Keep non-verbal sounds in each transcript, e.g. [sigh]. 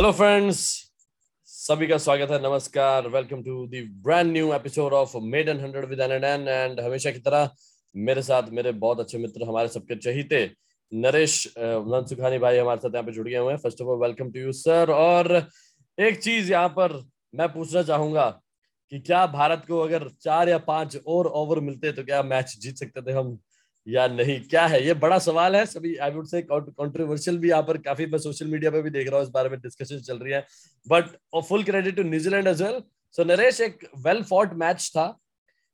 Hello friends सभी का स्वागत है, नमस्कार। Welcome to the brand new episode of maiden hundred with N N and हमेशा की तरह, मेरे साथ मेरे बहुत अच्छे मित्र हमारे सबके चहीते, नरेश नंद सुखानी भाई हमारे साथ यहाँ पे जुड़ गए हुए हैं। First of all welcome to you sir और एक चीज़ यहाँ पर मैं पूछना चाहूँगा कि क्या भारत को अगर चार या पाँच और ओवर मिलते तो क्या मैच जीत सकते थे हम? या नहीं, क्या है? ये बड़ा सवाल है, सभी आई वुड से कंट्रोवर्शियल भी यहाँ पर काफ़ी मैं सोशल मीडिया पे भी देख रहा हूँ, इस बारे में डिस्कशन चल रही है। But full credit to New Zealand as well so Naresh एक वेल फॉट मैच था।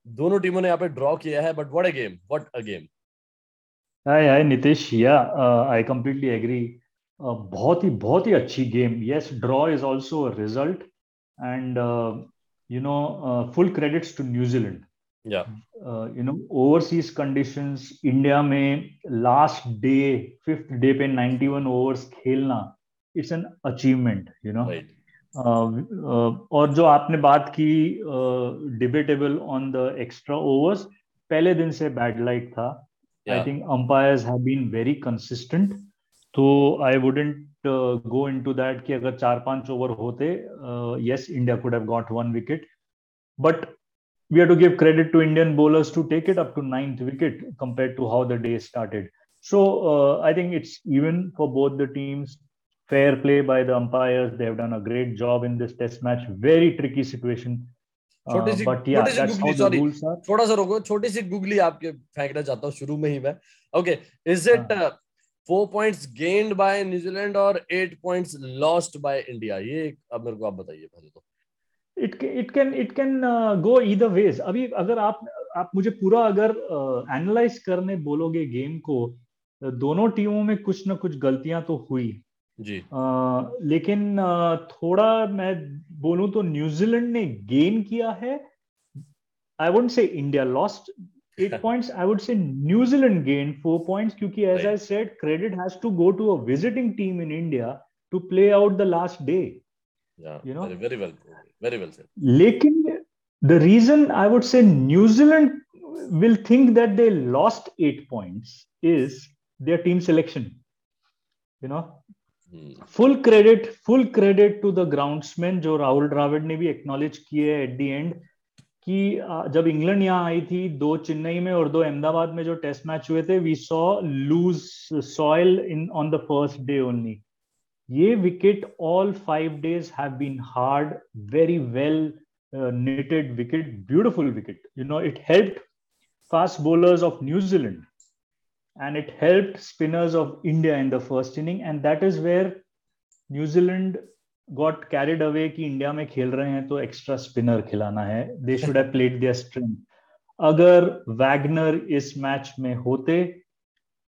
दोनों टीमों ने यहाँ पे ड्रॉ किया है but what a game what a game hi hi, Nitish yeah I completely agree बहुत ही बहुत ही अच्छी game yes draw is also a result and you know full credits to New Zealand yeah. You know overseas conditions india में last day fifth day पे 91 overs खेलना it's an achievement you uh, और जो आपने बात की debatable on the extra overs पहले दिन से बैड लाइट था। I think umpires have been very consistent तो I wouldn't go into that कि अगर चार पाँच ओवर होते yes India could have got one wicket but we have to give credit to Indian bowlers to take it up to ninth wicket compared to how the day started. So uh, I think it's even for both the teams. Fair play by the umpires. They have done a great job in this test match. Very tricky situation. छोटी सी but ya that's how the rules are थोड़ा सा रोको छोटी सी googly आपके फेंकना चाहता हूँ शुरू में ही मैं okay is it four points gained by New Zealand और eight points lost by India ये अब मेरे को आप बताइए पहले तो it it can it can go either ways अभी अगर आप आप मुझे पूरा अगर एनालाइज uh, करने बोलोगे गेम को दोनों टीमों में कुछ ना कुछ गलतियाँ तो हुई। जी। Uh, लेकिन uh, थोड़ा मैं बोलूँ तो न्यूजीलैंड ने गेन किया है। I would say India lost eight points I would say New Zealand gain four points क्योंकि as I said credit has to go to a visiting team in India to play out the last day you know very very well, very well sir लेकिन the reason I would say New Zealand will think that they lost eight point is their team selection you know full credit full credit to the groundsman जो राहुल द्राविड ने भी acknowledge किए at the end कि जब England यहाँ आई थी दो चेन्नई में और दो अहमदाबाद में जो टेस्ट मैच हुए थे we saw loose soil in on the first day only ये wicket all five days have been hard very well knitted wicket, beautiful wicket. You know, it helped fast bowlers of New Zealand and it helped spinners of India in the first inning. And that is where New Zealand got carried away कि India में खेल रहे हैं तो extra spinner खिलाना है they should have played their strength अगर Wagner इस मैच में होते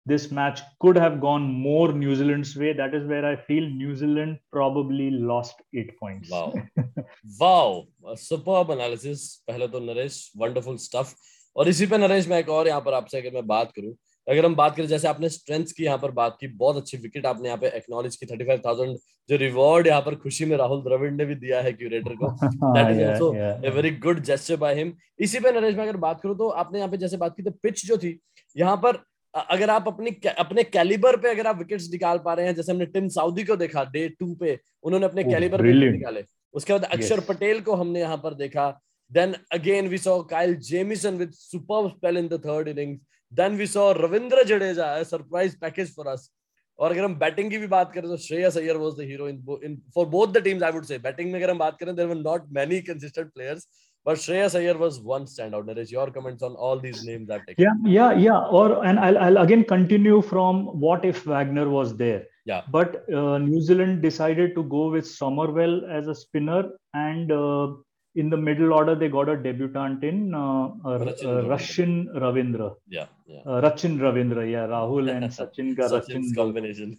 this match could have gone more New Zealand's way. That is where I feel New Zealand probably lost eight points. Wow. [laughs] wow. A superb analysis. पहले तो Naresh wonderful stuff. और इसी पे नरेश मैं एक और यहाँ पर आपसे अगर मैं बात करूँ अगर हम बात करें जैसे आपने स्ट्रेंथ्स की यहाँ पर बात की बहुत अच्छी विकेट आपने यहाँ पे एक्नॉलेज की थर्टी फाइव थाउज़ेंड जो रिवॉर्ड यहाँ पर खुशी में राहुल द्रविड़ ने भी दिया है क्यूरेटर को that is also a very good gesture by him इसी पे नरेश मैं अगर बात करूँ तो आपने यहाँ पे जैसे बात की तो पिच जो थी यहाँ पर अगर आप अपनी अपने कैलिबर पे अगर आप विकेट्स निकाल पा रहे हैं जैसे हमने टिम साउदी को देखा डे टू पे उन्होंने अपने कैलिबर पे निकाले। उसके बाद अक्षर yes. पटेल को हमने यहाँ पर देखा। Then again we saw Kyle Jamieson with super spell in the third innings then we saw Ravindra Jadeja surprise package for us और अगर हम बैटिंग की भी बात करें तो Shreyas Iyer was the hero in for both the teams I would say batting में अगर हम बात करें there were not many consistent players But Shreyas Iyer was one standout. Naresh, your comments on all these names I've taken. Yeah, yeah, yeah. Or and I'll, I'll again continue from what if Wagner was there. Yeah. But uh, New Zealand decided to go with Somerville as a spinner, and uh, in the middle order they got a debutant in uh, Rachin, Russian Ravindra. Yeah, yeah. Rachin Ravindra. Yeah, Rahul and [laughs] Sachin ka Rachin combination.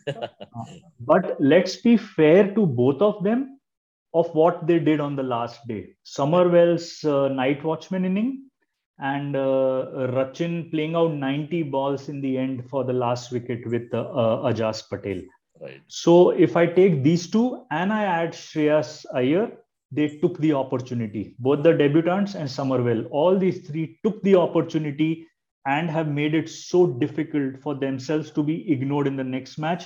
[laughs] but let's be fair to both of them of what they did on the last day. Somervell's uh, night watchman inning and uh, Rachin playing out 90 balls in the end for the last wicket with uh, Ajaz Patel. Right. So if I take these two and I add Shreyas Iyer, they took the opportunity. Both the debutants and Somerville, all these three took the opportunity and have made it so difficult for themselves to be ignored in the next match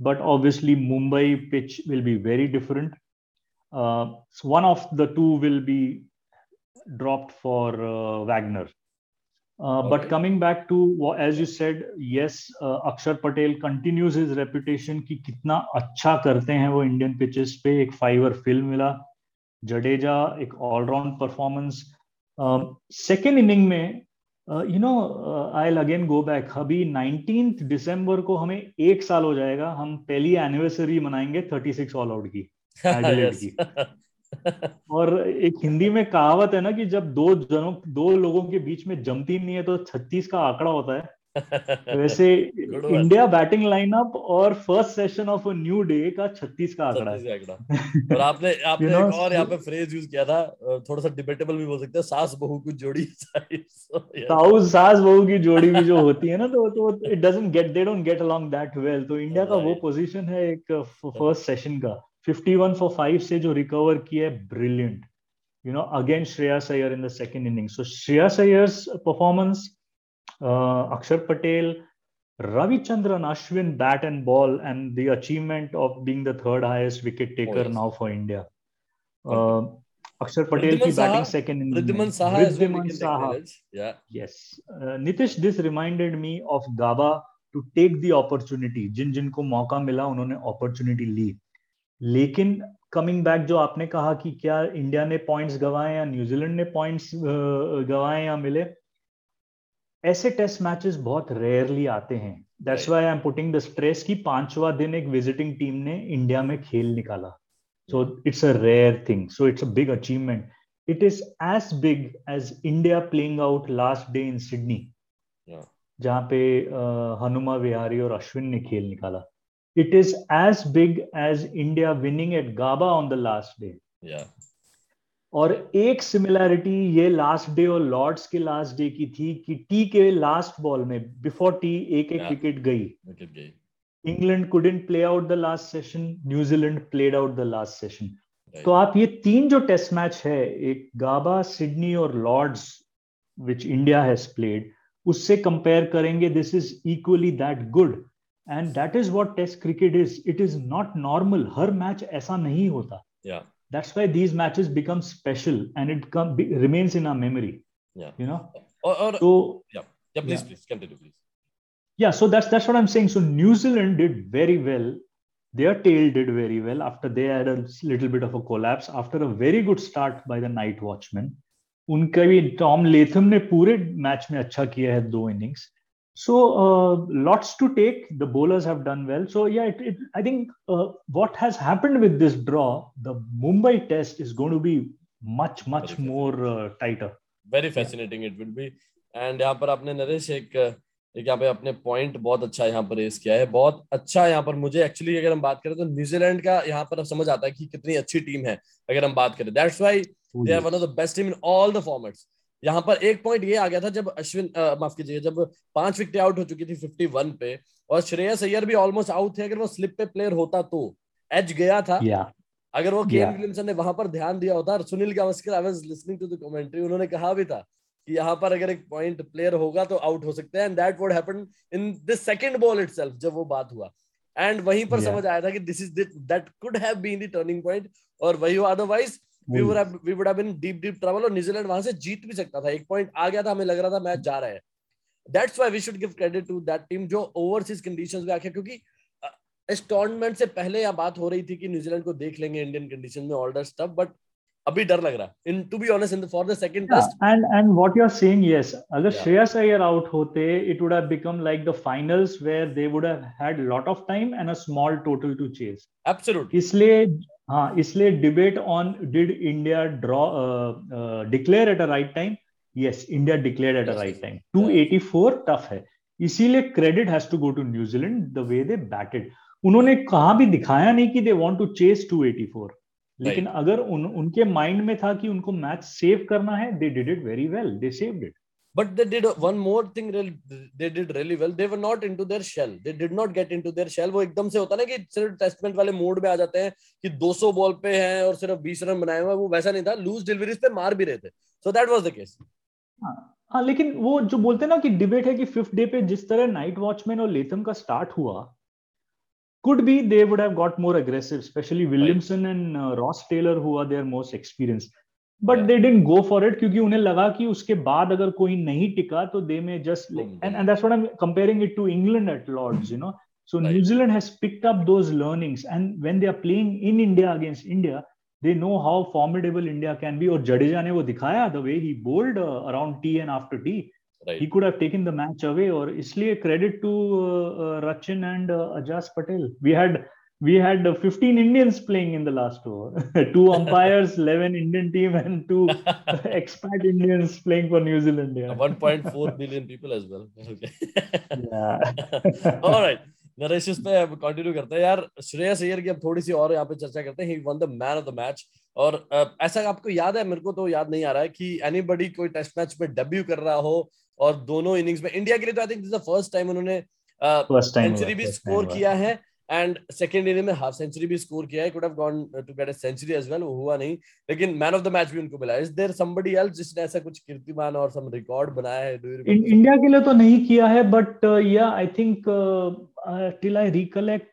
but obviously Mumbai pitch will be very different. Uh, so one of the two will be dropped for uh, Wagner. Uh, okay. But coming back to as you said, yes, uh, Akshar Patel continues his reputation कि कितना अच्छा करते हैं वो Indian pitches पे। एक fibre film मिला। जडेजा एक all round performance second inning में you know I again go back अभी नाइनटीन दिसंबर को हमें एक साल हो जाएगा। हम पहली एनिवर्सरी मनाएँगे थर्टी सिक्स ऑल आउट की। [laughs] की [laughs] और एक हिंदी में कहावत है ना कि जब दो जनों दो लोगों के बीच में जमती नहीं है तो छत्तीस का आंकड़ा होता है। [laughs] वैसे इंडिया बैटिंग लाइनअप और first session of a new day का 36 का आंकड़ा है। और आपने आपने you know, एक और यहाँ पे फ्रेज यूज़ किया था थोड़ा सा डिबेटेबल भी हो सकता है सास बहू की जोड़ी। साउस सास बहू की जोड़ी भी जो होती है ना तो तो it doesn't get they don't get along that well तो इंडिया का वो पोजीशन है एक फ़र्स्ट सेशन का। फिफ्टी वन for फाइव से जो रिकवर किया है brilliant you know again Shreyas Iyer in the second inning so Shreyas Iyer's performance Axar Patel Ravichandran Ashwin bat and ball and the achievement of being third highest wicket taker now for India Axar Patel की batting second inning Wriddhiman Saha this reminded me of Gabba to take the opportunity जिन जिनको मौका मिला उन्होंने opportunity ली लेकिन coming back जो आपने कहा कि क्या इंडिया ने पॉइंट्स गवाए या न्यूजीलैंड ने पॉइंट्स गवाए या मिले ऐसे टेस्ट मैचेस बहुत रेयरली आते हैं। That's why I am putting the stress कि पांचवा दिन एक विजिटिंग टीम ने इंडिया में खेल निकाला। So it's a rare thing so it's a big achievement it is as big as India playing out last day in Sydney जहाँ पे हनुमा विहारी और अश्विन ने खेल निकाला। It is as big as India winning at Gabba on the last day और एक similarity ये last day और लॉर्ड्स के लास्ट डे की थी कि टी के लास्ट बॉल में बिफोर टी एक एक विकेट गई। England couldn't play out the last session New Zealand played out the last session तो आप ये तीन जो टेस्ट मैच है एक गाबा सिडनी और Lord's which India has played उससे कंपेयर करेंगे this is equally that good And that is what test cricket is it is not normal her match ऐसा नहीं होता yeah. that's why these matches become special and it come, be, remains in our memory yeah you know or, or so yeah yeah please yeah. please continue please yeah so that's that's what i'm saying so new zealand did very well their tail did very well after they had a little bit of a collapse after a very good start by the night watchman उनका भी Tom Latham ने पूरे match में अच्छा किया है दो innings so uh, lots to take. The bowlers have done well. So yeah, it, it, I think uh, what has happened with this draw, the Mumbai Test is going to be much much Very more uh, tighter. Very fascinating it will be. And यहाँ पर आपने नरेश एक एक यहाँ पे अपने point बहुत अच्छा यहाँ पर रेस किया है बहुत अच्छा यहाँ पर मुझे एक्चुअली अगर हम बात करें तो न्यूजीलैंड का यहाँ पर समझ आता है कि कितनी अच्छी टीम है अगर हम बात करें that's why they are one of the best team in all the formats यहाँ पर एक पॉइंट ये आ गया था जब अश्विन माफ़ कीजिए जब पाँच विकेट आउट हो चुकी थी फिफ्टी वन पे और श्रेयस अय्यर भी ऑलमोस्ट आउट थे अगर वो स्लिप पे प्लेयर होता तो एज गया था yeah. अगर वो केन विलियमसन ने वहाँ पर ध्यान दिया होता और Sunil Gavaskar I was listening to the commentary उन्होंने कहा भी था कि यहाँ पर अगर एक पॉइंट प्लेयर होगा तो आउट हो सकते हैं and that would happen in the second ball itself जब वो बात हुआ एंड वहीं पर yeah. समझ आया था कि this is that could have been the turning point और वही हुआ otherwise we would we would have been deep deep trouble और न्यूजीलैंड वहाँ से जीत भी सकता था। एक पॉइंट आ गया था हमें लग रहा था मैच जा रहा है। That's why we should give credit to that team जो ओवरसीज कंडीशंस में आके क्योंकि इस टूर्नामेंट से पहले यह बात हो रही थी कि न्यूजीलैंड को देख लेंगे इंडियन कंडीशन में ऑल दैट बट अभी डर लग रहा in to be honest in for the second test and and what you are saying yes अगर श्रेयस अय्यर आउट होते it would have become like the finals where they would have had lot of time and a small total to chase absolutely इसलिए हाँ इसलिए debate on did India draw declare at a right time yes India declare at a right time 284 tough है. इसीलिए credit has to go to New Zealand the way they batted उन्होंने कहा भी दिखाया नहीं कि दे वांट टू चेस 284 लेकिन अगर उन उनके माइंड में था कि उनको मैच सेव करना है they did it very well they saved it but they did one more thing they did really well they were not into their shell they did not get into their shell वो एकदम से होता ना कि सिर्फ़ testament वाले mode में आ जाते हैं कि 200 बॉल पे हैं और सिर्फ़ 20 रन बनाए हुए वो वैसा नहीं था लूज डिलीवरीज पे मार भी रहे थे so that was the case हाँ लेकिन वो जो बोलते हैं ना कि डिबेट है कि फिफ्थ डे पे जिस तरह नाइट वॉचमैन और लेथम का स्टार्ट हुआ could be they would have got more aggressive, especially Williamson right. and uh, Ross Taylor, who are their most experienced. But they didn't go for it क्योंकि उन्हें लगा कि उसके बाद अगर कोई नहीं टिका तो दे में just and and I am comparing it to England at Lord's you know so New Zealand has picked up those learnings and when they are playing in India against India they know how formidable India can be और जडेजा ने वो दिखाया the way he bowled around tea and after tea he could have taken the match away और इसलिए credit to Rachin and Ajaz Patel we had We had we had 15 Indians playing in the last over. [laughs] two umpires, [laughs] 11 Indian team, and two [laughs] expat Indians playing for New Zealand. Yeah. 1.4 billion people as well. Okay. yeah. All right. Naresh इस पे continue करते हैं यार श्रेयस अय्यर की अब थोड़ी सी और यहाँ पे चर्चा करते हैं he won the man of the match और ऐसा आपको याद है मेरे को तो याद नहीं आ रहा है कि एनीबडी कोई टेस्ट मैच में डेब्यू कर रहा हो और दोनों इनिंग्स में इंडिया के लिए तो I think this the first time उन्होंने सेंचुरी भी स्कोर किया है एंड सेकेंड इनिंग में हाफ़ सेंचुरी भी स्कोर किया है. Could have gone to get a century as well वो हुआ नहीं. लेकिन मैन ऑफ़ द मैच भी उनको मिला. इज़ देयर समबडी एल्स जिसने ऐसा कुछ कीर्तिमान और सम रिकॉर्ड बनाया है? डू इंडिया के लिए तो नहीं किया है but yeah I think till I recollect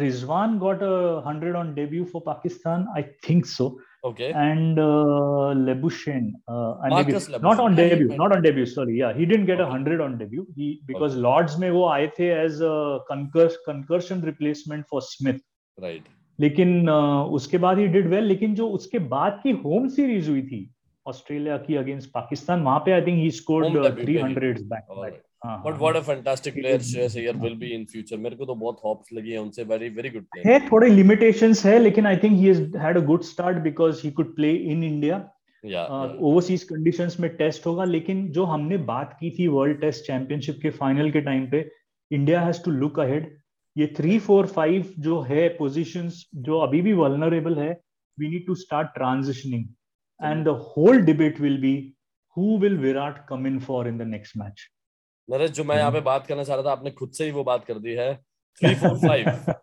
Rizwan got a 100 on debut for Pakistan I think so Okay. And uh, Lebushin, uh, and not on debut, not on debut. Sorry, yeah, he didn't get a okay. hundred on debut. He because okay. Lords में वो आए थे as a concurs, concussion replacement for Smith. Right. लेकिन uh, उसके बाद he did well लेकिन जो उसके बाद की होम सीरीज़ हुई थी ऑस्ट्रेलिया की अगेंस्ट पाकिस्तान वहाँ पे I think he scored 300 back but what a fantastic player Shreyas Iyer will be in future मेरे को तो बहुत होप्स लगी है उनसे वेरी वेरी गुड प्लेयर है थोड़े लिमिटेशंस है लेकिन I think he has had a good start because he could play in India overseas conditions में टेस्ट होगा लेकिन जो हमने बात की थी वर्ल्ड टेस्ट चैंपियनशिप के फाइनल के टाइम पे India has to look ahead ये थ्री फोर फाइव जो है पोजीशंस जो अभी भी वल्नरेबल है we need to start transitioning and the whole debate will be who will Virat come in for in the next match Naresh जो मैं यहाँ पे बात करना चाह रहा था आपने खुद से ही वो बात कर दी है। Three four five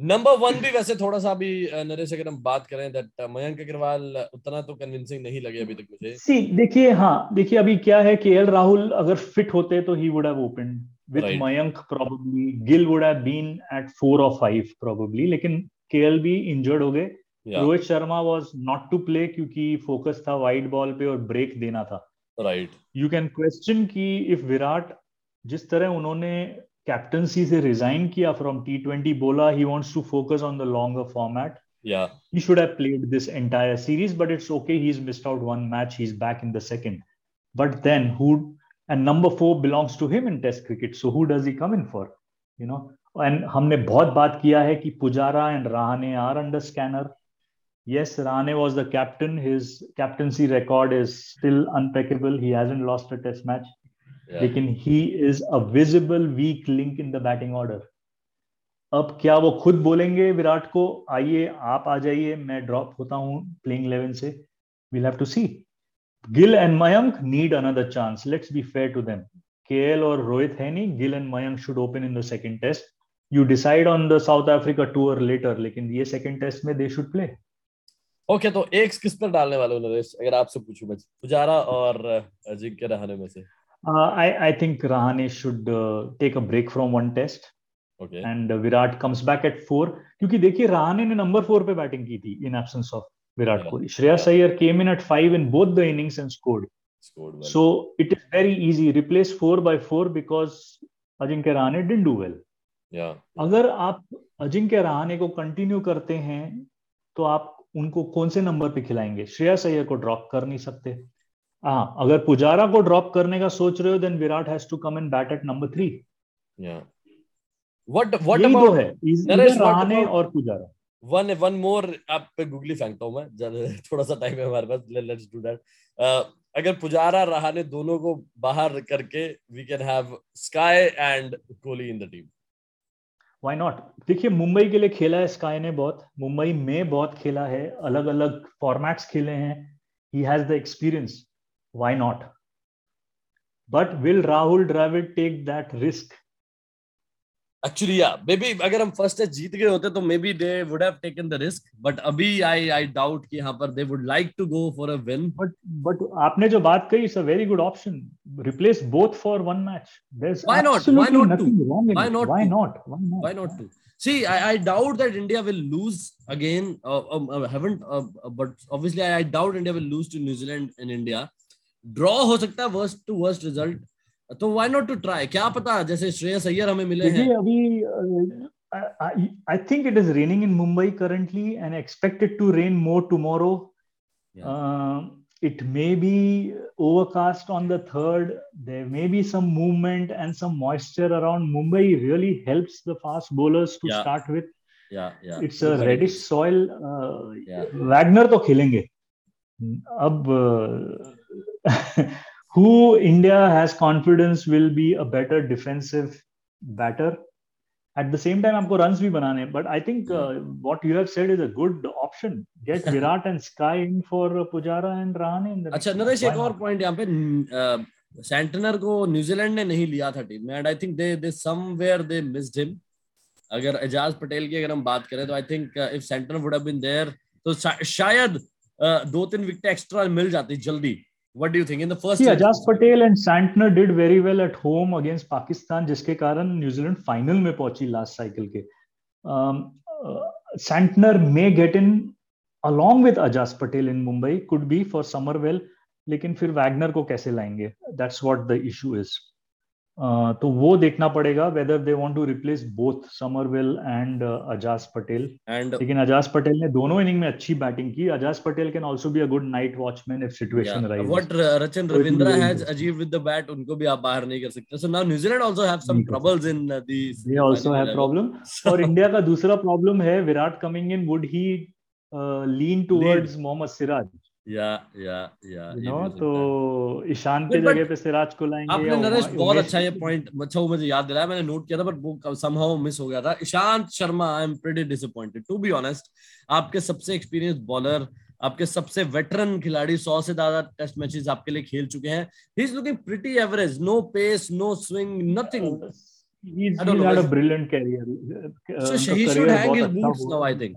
number one भी वैसे थोड़ा सा अभी नरेश अगर हम बात करें दैट मयंक अग्रवाल उतना तो कन्विंसिंग नहीं लगे अभी तक मुझे। सी देखिए हाँ देखिए अभी क्या है के राहुल अगर फिट होते तो he would have open with Mayank probably Gill would have been at four और फाइव प्रोबेबली लेकिन के एल भी इंजर्ड हो गए। Rohit Sharma was not to play क्योंकि फोकस था वाइड बॉल पे और ब्रेक देना था। राइट यू कैन क्वेश्चन कि इफ़ विराट जिस तरह उन्होंने कैप्टनसी से रिजाइन किया फ्रॉम टी ट्वेंटी बोला he wants to focus on the longer format Yeah. He should have played this entire series, but it's okay. He's missed out one match. He's back in the second. But then who and number four belongs to him in Test cricket. So who does he come in for? You know, and हमने बहुत बात किया है कि Pujara and Rahane are under scanner. Yes, Rane was the captain. His captaincy record is still unpeccable. He hasn't lost a test match. Yeah. लेकिन he is a visible weak link in the batting order. अब क्या वो खुद बोलेंगे विराट को आइए आप आ जाइए मैं ड्रॉप होता हूँ प्लेइंग इलेवन से we'll have to see. Gill and Mayank need another chance. Let's be fair to them. KL or Rohit Haini, Gill and Mayank should open in the second test. You decide on the South Africa tour later, लेकिन ये second test में they should play. Okay तो एक किस पर डालने वाले हो नरेश? अगर आपसे पूछूँ मैं। पुजारा और अजिंक्य रहाने में से। I I think Rahane should take a break from one test okay and Virat comes back at four क्योंकि देखिए रहाने ने नंबर फोर पे बैटिंग की थी in absence of Virat Kohli Shreyas Iyer came in at five in both the innings and scored so it is very easy. Replace 4 by 4 because Ajinkya Rahane didn't do well अगर आप अजिंक्य रहाने को continue करते हैं तो आप उनको कौन से नंबर पे खिलाएँगे? श्रेयस अय्यर को ड्रॉप कर नहीं सकते। हाँ अगर पुजारा को ड्रॉप करने का सोच रहे हो then Virat has to come in bat at number three what what about है। रहाणे और पुजारा? वन वन मोर आप पे गूगली फेंकता हूँ मैं। थोड़ा सा टाइम है हमारे पास लेट्स डू दैट अगर पुजारा रहाणे दोनों को बाहर करके we can have SKY and Kohli in the team why not देखिए, मुंबई के लिए खेला है स्काई ने बहुत। मुंबई में बहुत खेला है। अलग अलग फॉर्मेट्स खेले हैं। He has the experience why not but will Rahul Dravid take that risk actually या मे बी अगर हम फ़र्स्ट टेस्ट जीत गए होते तो maybe they would have taken the risk but अभी आई आई डाउट कि यहाँ पर they would like to go for a win but but आपने जो बात कही it's a very good option replace both for one match there is why not why not to why not why not why not to See, I, I doubt that India will lose again. Uh, um, uh, haven't, uh, but obviously, I, I doubt India will lose to New Zealand in India. Draw हो सकता है worst to worst result. तो why not to try क्या पता जैसे श्रेयस अय्यर हमें मिले हैं। अभी I think it is raining in Mumbai currently and expected to rain more tomorrow it may be overcast on the third there may be some movement and some moisture around Mumbai really helps the fast bowlers to start with its reddish soil Wagner तो खेलेंगे। अब who India has confidence will be a better defensive batter. At the same time, आपको runs भी बनाने but I think uh, what you have said is a good option. Get Virat and Sky in for Pujara and Rahane. In the अच्छा नरेश एक और point यहाँ पे Santner को New Zealand ने नहीं लिया था टीम में and I think they they somewhere they missed him अगर एजाज पटेल की अगर हम बात करें तो I think if Santner would have been there तो शायद दो तीन विकेट एक्स्ट्रा मिल जाती जल्दी What do you think in the first? See, Ajaz Patel and Santner did very well at home against Pakistan, जिसके कारण न्यूजीलैंड फाइनल में पहुंची लास्ट साइकिल के. Um, uh, Santner may get in along with Ajaz Patel in Mumbai, could be for Somerville, लेकिन फिर Wagner को कैसे लाएंगे? That's what the issue is. तो वो देखना पड़ेगा whether they want to replace both Somerville and Ajaz Patel and लेकिन अजाज पटेल ने दोनों इनिंग में अच्छी बैटिंग की। Ajaz Patel can also be a good night watchman if situation rise what Rachin Ravindra has achieved with the bat उनको भी आप बाहर नहीं कर सकते। So now New Zealand also have some troubles in the they also have problem और India का दूसरा प्रॉब्लम है Virat coming in would he lean towards Mohammed Siraj या या या नो तो ईशान के जगह पे सिराज को लाएँगे आपने नरेश बहुत अच्छा ये पॉइंट अच्छा वो मुझे याद दिलाया मैंने नोट किया था बट वो समहाउ मिस हो गया था। Ishant Sharma I am pretty disappointed to be honest आपके सबसे एक्सपीरियंस बॉलर आपके सबसे वेटरन खिलाड़ी सौ से ज़्यादा टेस्ट मैचेस आपके लिए खेल चुके हैं। He is looking pretty average no pace no swing nothing He's, he's had a brilliant career. Uh, so he should hang his boots now, I think.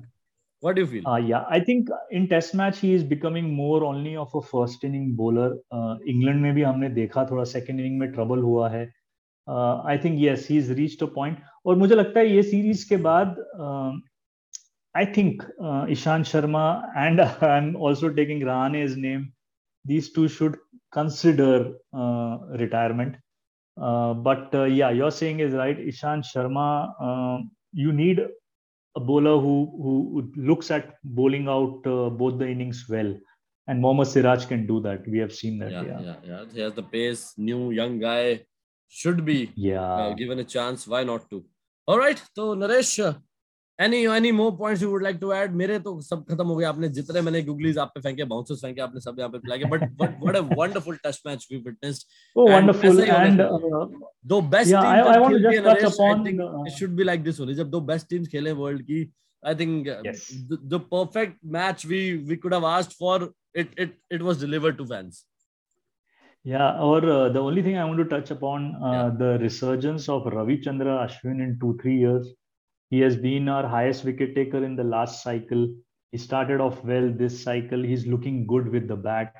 What do you feel? Uh, yeah, I think in Test match he is becoming more only of a first inning bowler. Uh, England में भी हमने देखा थोड़ा second inning में trouble हुआ है. Uh, I think yes, he's reached a point. और मुझे लगता है ये series के बाद uh, I think uh, Ishan Sharma and I'm also taking Rahane's name. These two should consider uh, retirement. Uh, but uh, yeah, you're saying is right. Ishan a bowler who who looks at bowling out uh, both the innings well. And Mohammad Siraj can do that. We have seen that. Yeah, yeah, yeah. yeah. He has the pace. New young guy should be yeah uh, given a chance. Why not to? All right. So Naresh, any any more points you would like to add मेरे तो सब खत्म हो गए आपने जितने मैंने googlies आप पे फेंके बाउंसर्स फेंके आपने सब यहाँ पे फेंके but but what a wonderful test match we witnessed oh wonderful and दो best team I want to just touch upon it should be like this only जब दो बेस्ट टीम्स खेले वर्ल्ड की I think the perfect match we we could have asked for it it it was delivered to fans Yeah, or uh, the only thing I want to touch upon uh, yeah. the resurgence of Ravi Chandra Ashwin. He has been our highest wicket taker in the last cycle. He started off well this cycle. He's looking good with the bat.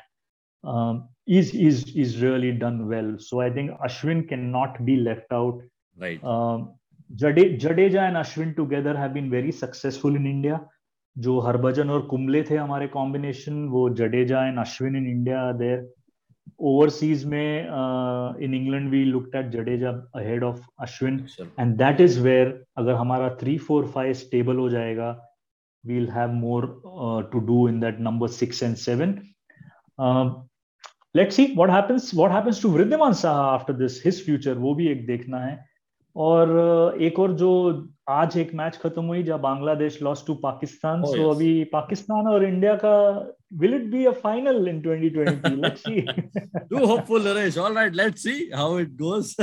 Um, he's, he's, he's really done well. So I think Ashwin cannot be left out. Right. Um, Jade, Jadeja and Ashwin together have been very successful in India. जो हरभजन और कुंबले थे हमारे combination वो Jadeja and Ashwin in India there overseas में uh, in England we looked at Jadeja ahead of Ashwin sure. and that is where अगर हमारा three four five stable हो जाएगा we'll have more uh, to do in that number six and seven. Um, let's see what happens. What happens to Vridhiman Saha after this? His future वो भी एक देखना है. और एक और जो आज एक मैच खत्म हुई जब Bangladesh loss to Pakistan so अभी पाकिस्तान और इंडिया का will it be a final in 2020 let's see. [laughs] Too hopeful Naresh all right let's see how it goes.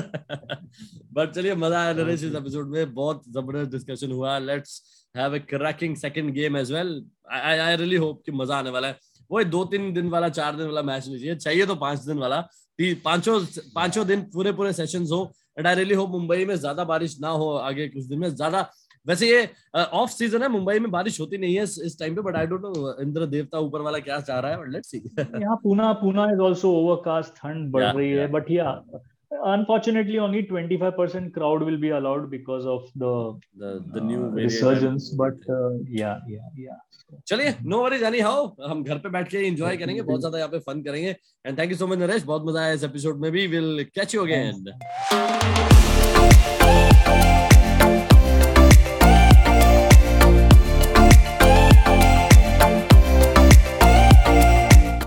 [laughs] But चलिए मज़ा आया नरेश इस एपिसोड में। बहुत ज़बरदस्त डिस्कशन हुआ। Let's have a cracking second game as well. I I really hope कि मज़ा आने वाला है। वो दो तीन दिन वाला चार दिन वाला मैच नहीं चाहिए चाहिए तो पाँच दिन वाला। पाँचों पाँचों दिन पूरे पूरे सेशंस हो। And I really hope Mumbai में ज़्यादा बारिश ना हो आगे कुछ दिन में। ज़्यादा वैसे ये ऑफ़ सीज़न है मुंबई में बारिश होती नहीं है इस टाइम पे but I don't know Indra देवता ऊपर वाला क्या चाह रहा है बट लेट्स सी यहाँ Pune Pune is also overcast ठंड बढ़ रही है but yeah unfortunately only 25% crowd will be allowed because of the the, the new uh, resurgence but uh, yeah yeah yeah. चलिए नो वरीज एनी हाउ हम घर पे बैठ के एंजॉय करेंगे बहुत ज़्यादा यहाँ पे फन करेंगे and thank you so much Naresh बहुत मज़ा आया इस एपिसोड में भी विल कैच यू अगेन